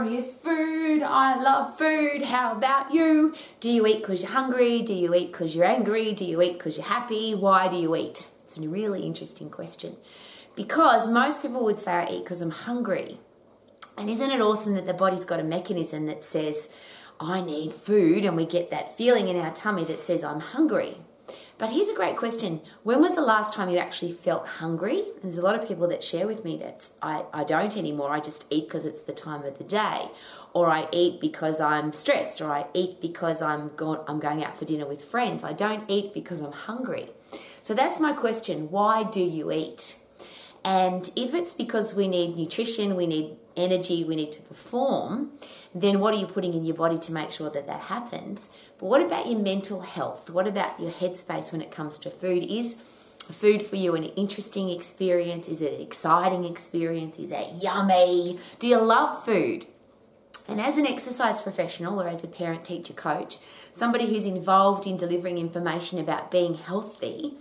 glorious food. I love food. How about you? Do you eat because you're hungry? Do you eat because you're angry? Do you eat because you're happy? Why do you eat? It's a really interesting question because most people would say I eat because I'm hungry. And isn't it awesome that the body's got a mechanism that says, I need food, and we get that feeling in our tummy that says, I'm hungry. But here's a great question. When was the last time you actually felt hungry? And there's a lot of people that share with me that I, I don't anymore. I just eat because it's the time of the day. Or I eat because I'm stressed. Or I eat because I'm, go- I'm going out for dinner with friends. I don't eat because I'm hungry. So that's my question. Why do you eat? And if it's because we need nutrition, we need energy, we need to perform, then what are you putting in your body to make sure that that happens? But what about your mental health? What about your headspace when it comes to food? Is food for you an interesting experience? Is it an exciting experience? Is it yummy? Do you love food? And as an exercise professional or as a parent teacher coach, somebody who's involved in delivering information about being healthy,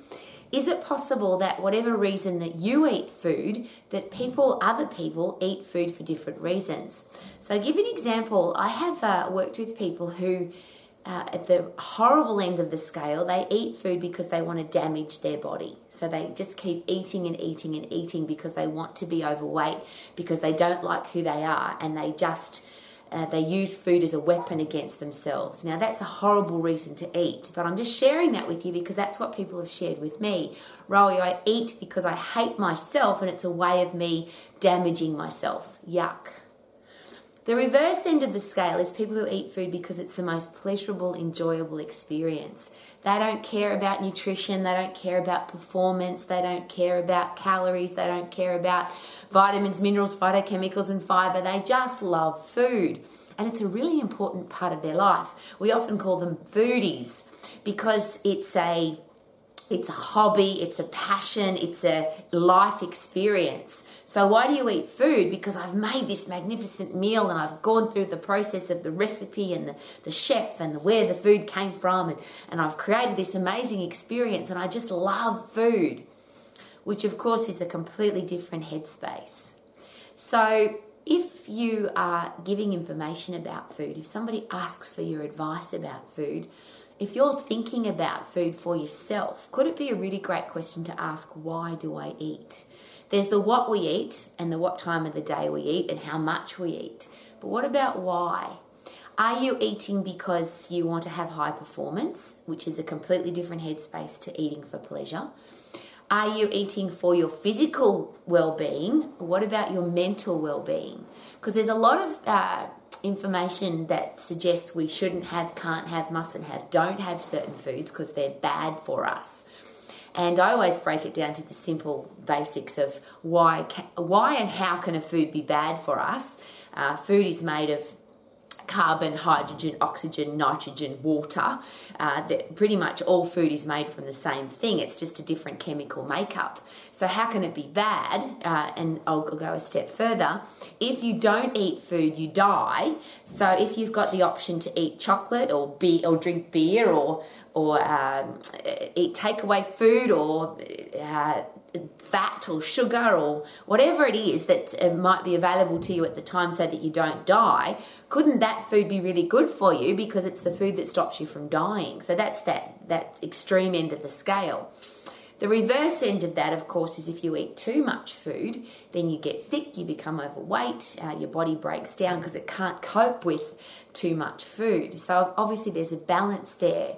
is it possible that whatever reason that you eat food, that people, other people, eat food for different reasons? So, I'll give you an example. I have uh, worked with people who, uh, at the horrible end of the scale, they eat food because they want to damage their body. So, they just keep eating and eating and eating because they want to be overweight, because they don't like who they are, and they just uh, they use food as a weapon against themselves. Now, that's a horrible reason to eat, but I'm just sharing that with you because that's what people have shared with me. Rowie, I eat because I hate myself and it's a way of me damaging myself. Yuck. The reverse end of the scale is people who eat food because it's the most pleasurable, enjoyable experience. They don't care about nutrition, they don't care about performance, they don't care about calories, they don't care about vitamins, minerals, phytochemicals, and fiber. They just love food. And it's a really important part of their life. We often call them foodies because it's a it's a hobby, it's a passion, it's a life experience. So, why do you eat food? Because I've made this magnificent meal and I've gone through the process of the recipe and the, the chef and the, where the food came from, and, and I've created this amazing experience, and I just love food, which of course is a completely different headspace. So, if you are giving information about food, if somebody asks for your advice about food, if you're thinking about food for yourself, could it be a really great question to ask, why do I eat? There's the what we eat and the what time of the day we eat and how much we eat. But what about why? Are you eating because you want to have high performance, which is a completely different headspace to eating for pleasure? Are you eating for your physical well being? What about your mental well being? Because there's a lot of uh, information that suggests we shouldn't have, can't have, mustn't have, don't have certain foods because they're bad for us. And I always break it down to the simple basics of why, why and how can a food be bad for us. Uh, food is made of carbon, hydrogen, oxygen, nitrogen, water. Uh, that pretty much all food is made from the same thing. It's just a different chemical makeup. So how can it be bad? Uh, and I'll, I'll go a step further. If you don't eat food, you die. So if you've got the option to eat chocolate or be or drink beer or or um, eat takeaway food or uh, fat or sugar or whatever it is that uh, might be available to you at the time so that you don't die, couldn't that food be really good for you because it's the food that stops you from dying? So that's that that extreme end of the scale. The reverse end of that, of course, is if you eat too much food, then you get sick, you become overweight, uh, your body breaks down because it can't cope with too much food. So obviously, there's a balance there.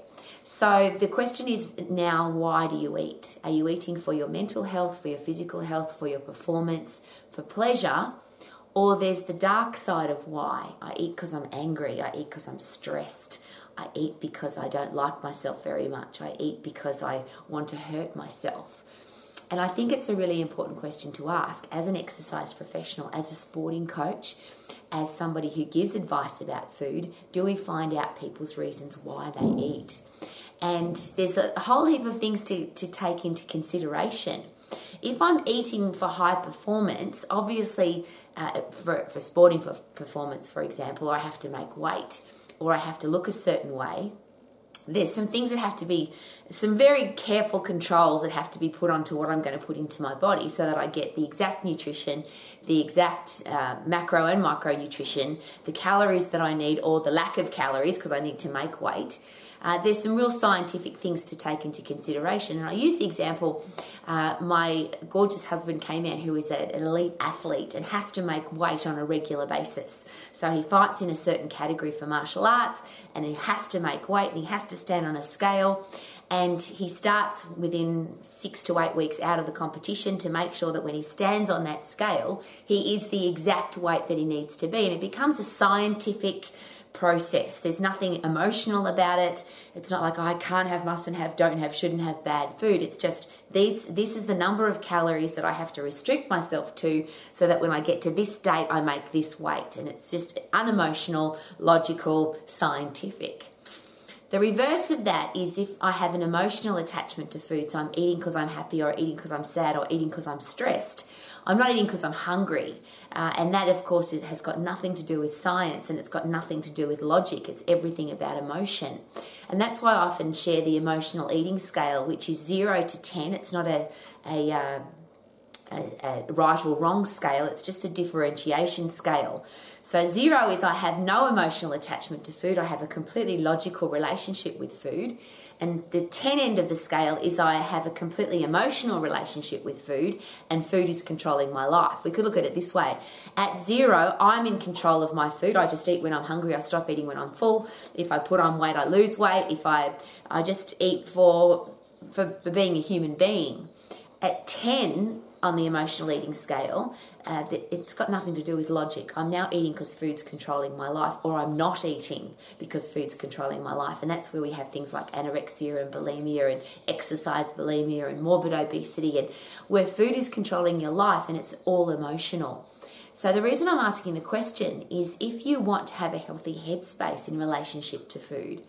So the question is now why do you eat? Are you eating for your mental health, for your physical health, for your performance, for pleasure? Or there's the dark side of why. I eat because I'm angry, I eat because I'm stressed. I eat because I don't like myself very much. I eat because I want to hurt myself. And I think it's a really important question to ask as an exercise professional, as a sporting coach, as somebody who gives advice about food. Do we find out people's reasons why they eat? And there's a whole heap of things to, to take into consideration. If I'm eating for high performance, obviously, uh, for, for sporting for performance, for example, or I have to make weight or I have to look a certain way. there's some things that have to be some very careful controls that have to be put onto what I'm going to put into my body so that I get the exact nutrition, the exact uh, macro and micronutrition, the calories that I need, or the lack of calories because I need to make weight. Uh, there's some real scientific things to take into consideration. And I use the example uh, my gorgeous husband came in who is an elite athlete and has to make weight on a regular basis. So he fights in a certain category for martial arts and he has to make weight and he has to stand on a scale and he starts within six to eight weeks out of the competition to make sure that when he stands on that scale, he is the exact weight that he needs to be. And it becomes a scientific process. There's nothing emotional about it. It's not like oh, I can't have, mustn't have, don't have, shouldn't have bad food. It's just these this is the number of calories that I have to restrict myself to so that when I get to this date I make this weight. And it's just unemotional, logical, scientific. The reverse of that is if I have an emotional attachment to food, so I'm eating because I'm happy, or eating because I'm sad, or eating because I'm stressed. I'm not eating because I'm hungry. Uh, and that, of course, it has got nothing to do with science and it's got nothing to do with logic. It's everything about emotion. And that's why I often share the emotional eating scale, which is zero to 10. It's not a, a, uh, a, a right or wrong scale, it's just a differentiation scale. So, zero is I have no emotional attachment to food, I have a completely logical relationship with food. And the 10 end of the scale is I have a completely emotional relationship with food, and food is controlling my life. We could look at it this way at zero, I'm in control of my food. I just eat when I'm hungry, I stop eating when I'm full. If I put on weight, I lose weight. If I, I just eat for, for, being a human being. At 10, on the emotional eating scale, uh, it's got nothing to do with logic. I'm now eating because food's controlling my life, or I'm not eating because food's controlling my life. And that's where we have things like anorexia and bulimia and exercise bulimia and morbid obesity, and where food is controlling your life and it's all emotional. So, the reason I'm asking the question is if you want to have a healthy headspace in relationship to food,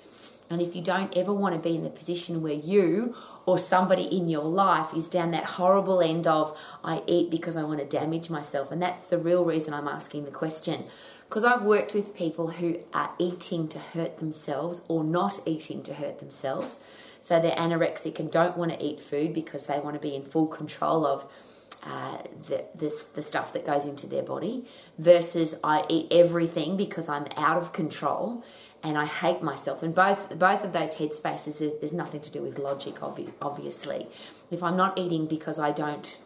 and if you don't ever want to be in the position where you or somebody in your life is down that horrible end of, I eat because I want to damage myself. And that's the real reason I'm asking the question. Because I've worked with people who are eating to hurt themselves or not eating to hurt themselves. So they're anorexic and don't want to eat food because they want to be in full control of uh, the, this, the stuff that goes into their body versus I eat everything because I'm out of control and I hate myself. And both both of those headspaces, there's nothing to do with logic, obviously. If I'm not eating because I don't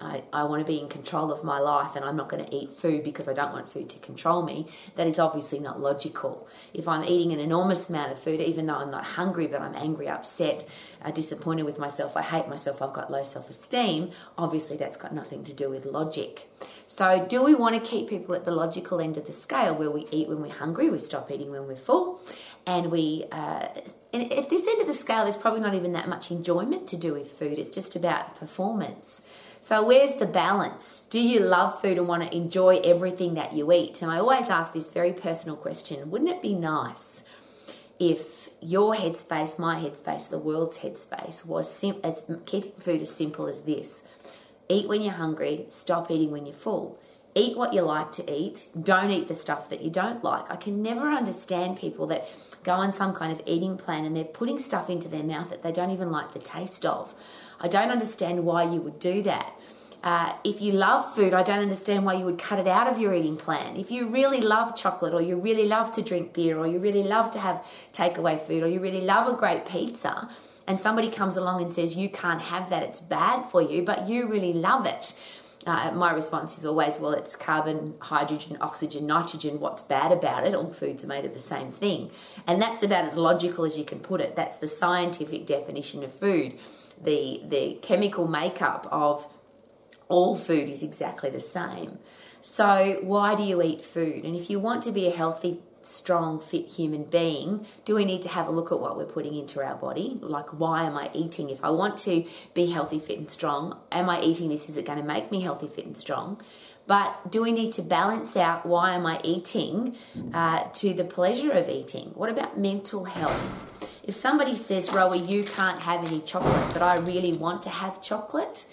I, I want to be in control of my life and I'm not going to eat food because I don't want food to control me, that is obviously not logical. If I'm eating an enormous amount of food, even though I'm not hungry, but I'm angry, upset, uh, disappointed with myself, I hate myself, I've got low self esteem, obviously that's got nothing to do with logic. So, do we want to keep people at the logical end of the scale where we eat when we're hungry, we stop eating when we're full, and we, uh, and at this end of the scale, there's probably not even that much enjoyment to do with food, it's just about performance. So, where's the balance? Do you love food and want to enjoy everything that you eat? And I always ask this very personal question Wouldn't it be nice if your headspace, my headspace, the world's headspace was sim- as keeping food as simple as this? Eat when you're hungry, stop eating when you're full. Eat what you like to eat, don't eat the stuff that you don't like. I can never understand people that go on some kind of eating plan and they're putting stuff into their mouth that they don't even like the taste of. I don't understand why you would do that. Uh, if you love food, I don't understand why you would cut it out of your eating plan. If you really love chocolate, or you really love to drink beer, or you really love to have takeaway food, or you really love a great pizza, and somebody comes along and says you can't have that, it's bad for you, but you really love it. Uh, my response is always, well, it's carbon, hydrogen, oxygen, nitrogen. What's bad about it? All foods are made of the same thing. And that's about as logical as you can put it. That's the scientific definition of food the the chemical makeup of all food is exactly the same. So why do you eat food? And if you want to be a healthy, strong, fit human being, do we need to have a look at what we're putting into our body? Like why am I eating? If I want to be healthy, fit and strong, am I eating this? Is it going to make me healthy, fit and strong? But do we need to balance out why am I eating uh, to the pleasure of eating? What about mental health? If somebody says, Rowie, you can't have any chocolate, but I really want to have chocolate,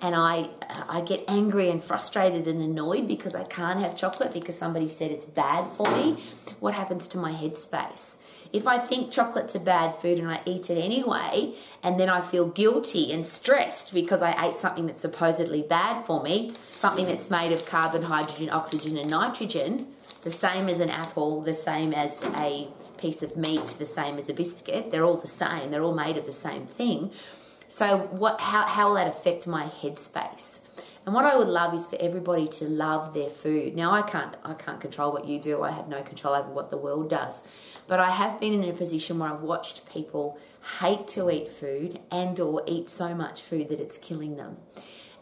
and I uh, I get angry and frustrated and annoyed because I can't have chocolate because somebody said it's bad for me, what happens to my headspace? If I think chocolate's a bad food and I eat it anyway, and then I feel guilty and stressed because I ate something that's supposedly bad for me, something that's made of carbon, hydrogen, oxygen, and nitrogen, the same as an apple, the same as a piece of meat, the same as a biscuit, they're all the same, they're all made of the same thing. So, what, how, how will that affect my headspace? And what I would love is for everybody to love their food. Now I can't I can't control what you do. I have no control over what the world does. But I have been in a position where I've watched people hate to eat food and or eat so much food that it's killing them.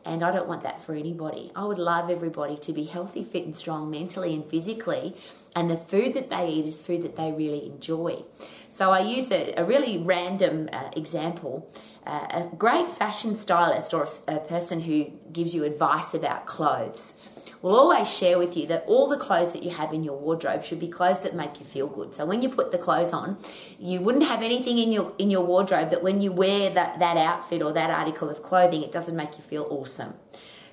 And I don't want that for anybody. I would love everybody to be healthy, fit, and strong mentally and physically. And the food that they eat is food that they really enjoy. So I use a, a really random uh, example. Uh, a great fashion stylist or a, a person who gives you advice about clothes will always share with you that all the clothes that you have in your wardrobe should be clothes that make you feel good. So when you put the clothes on, you wouldn't have anything in your in your wardrobe that when you wear that, that outfit or that article of clothing, it doesn't make you feel awesome.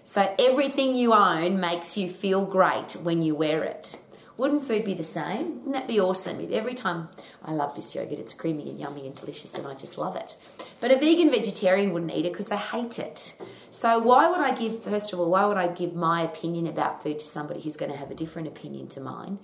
So everything you own makes you feel great when you wear it. Wouldn't food be the same? Wouldn't that be awesome? Every time I love this yogurt, it's creamy and yummy and delicious, and I just love it. But a vegan vegetarian wouldn't eat it because they hate it. So why would I give? First of all, why would I give my opinion about food to somebody who's going to have a different opinion to mine?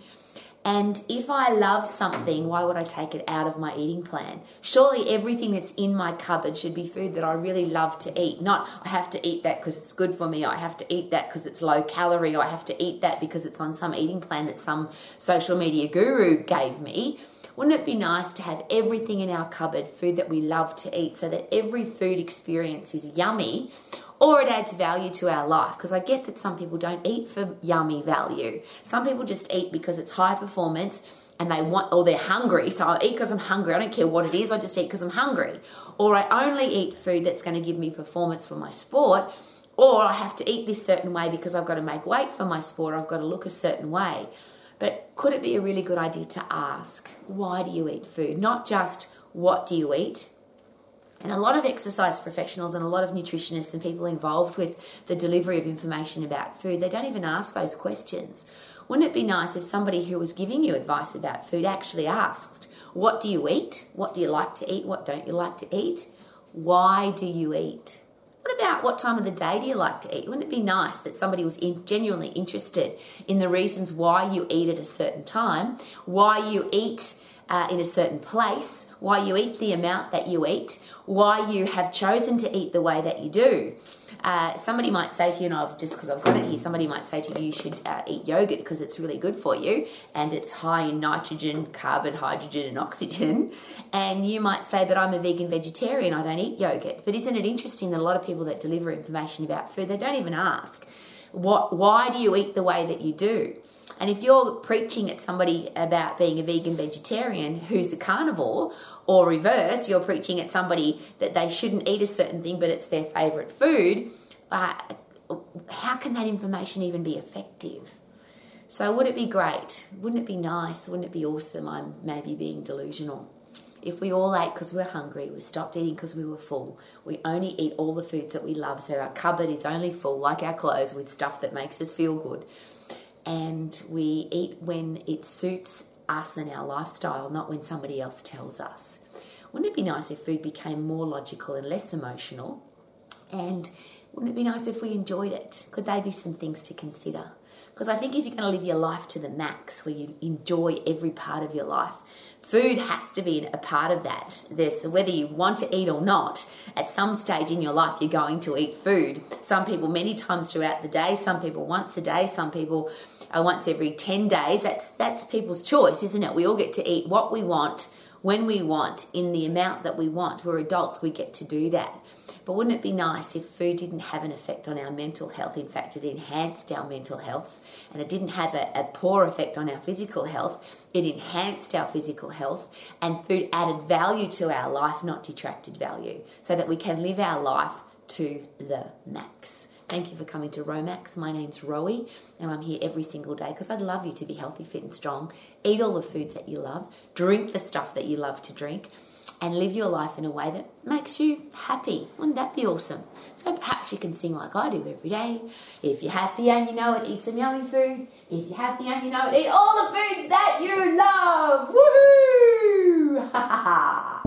And if I love something, why would I take it out of my eating plan? Surely everything that's in my cupboard should be food that I really love to eat. Not I have to eat that because it's good for me. I have to eat that because it's low calorie. Or I have to eat that because it's on some eating plan that some social media guru gave me. Wouldn't it be nice to have everything in our cupboard, food that we love to eat, so that every food experience is yummy or it adds value to our life because I get that some people don't eat for yummy value. Some people just eat because it's high performance and they want or they're hungry. So I eat because I'm hungry. I don't care what it is. I just eat because I'm hungry. Or I only eat food that's going to give me performance for my sport. Or I have to eat this certain way because I've got to make weight for my sport. I've got to look a certain way. But could it be a really good idea to ask, why do you eat food? Not just what do you eat, and a lot of exercise professionals and a lot of nutritionists and people involved with the delivery of information about food, they don't even ask those questions. Wouldn't it be nice if somebody who was giving you advice about food actually asked, What do you eat? What do you like to eat? What don't you like to eat? Why do you eat? What about what time of the day do you like to eat? Wouldn't it be nice that somebody was in, genuinely interested in the reasons why you eat at a certain time, why you eat uh, in a certain place, why you eat the amount that you eat, why you have chosen to eat the way that you do. Uh, somebody might say to you, and I've just because I've got it here, somebody might say to you, you should uh, eat yogurt because it's really good for you and it's high in nitrogen, carbon, hydrogen, and oxygen. And you might say, but I'm a vegan vegetarian, I don't eat yogurt. But isn't it interesting that a lot of people that deliver information about food, they don't even ask, what, why do you eat the way that you do? And if you're preaching at somebody about being a vegan vegetarian who's a carnivore, or reverse, you're preaching at somebody that they shouldn't eat a certain thing, but it's their favorite food, uh, how can that information even be effective? So, would it be great? Wouldn't it be nice? Wouldn't it be awesome? I'm maybe being delusional. If we all ate because we're hungry, we stopped eating because we were full, we only eat all the foods that we love, so our cupboard is only full, like our clothes, with stuff that makes us feel good and we eat when it suits us and our lifestyle, not when somebody else tells us. Wouldn't it be nice if food became more logical and less emotional? And wouldn't it be nice if we enjoyed it? Could they be some things to consider? Because I think if you're going to live your life to the max, where you enjoy every part of your life, food has to be a part of that. There's whether you want to eat or not, at some stage in your life, you're going to eat food. Some people many times throughout the day, some people once a day, some people once every 10 days. That's, that's people's choice, isn't it? We all get to eat what we want, when we want, in the amount that we want. We're adults, we get to do that. But wouldn't it be nice if food didn't have an effect on our mental health? In fact, it enhanced our mental health and it didn't have a, a, poor effect on our physical health. It enhanced our physical health and food added value to our life, not detracted value, so that we can live our life to the max. Thank you for coming to Romax. My name's Rowie, and I'm here every single day because I'd love you to be healthy, fit, and strong. Eat all the foods that you love, drink the stuff that you love to drink, and live your life in a way that makes you happy. Wouldn't that be awesome? So perhaps you can sing like I do every day. If you're happy and you know it, eat some yummy food. If you're happy and you know it, eat all the foods that you love. Woohoo! Ha ha ha!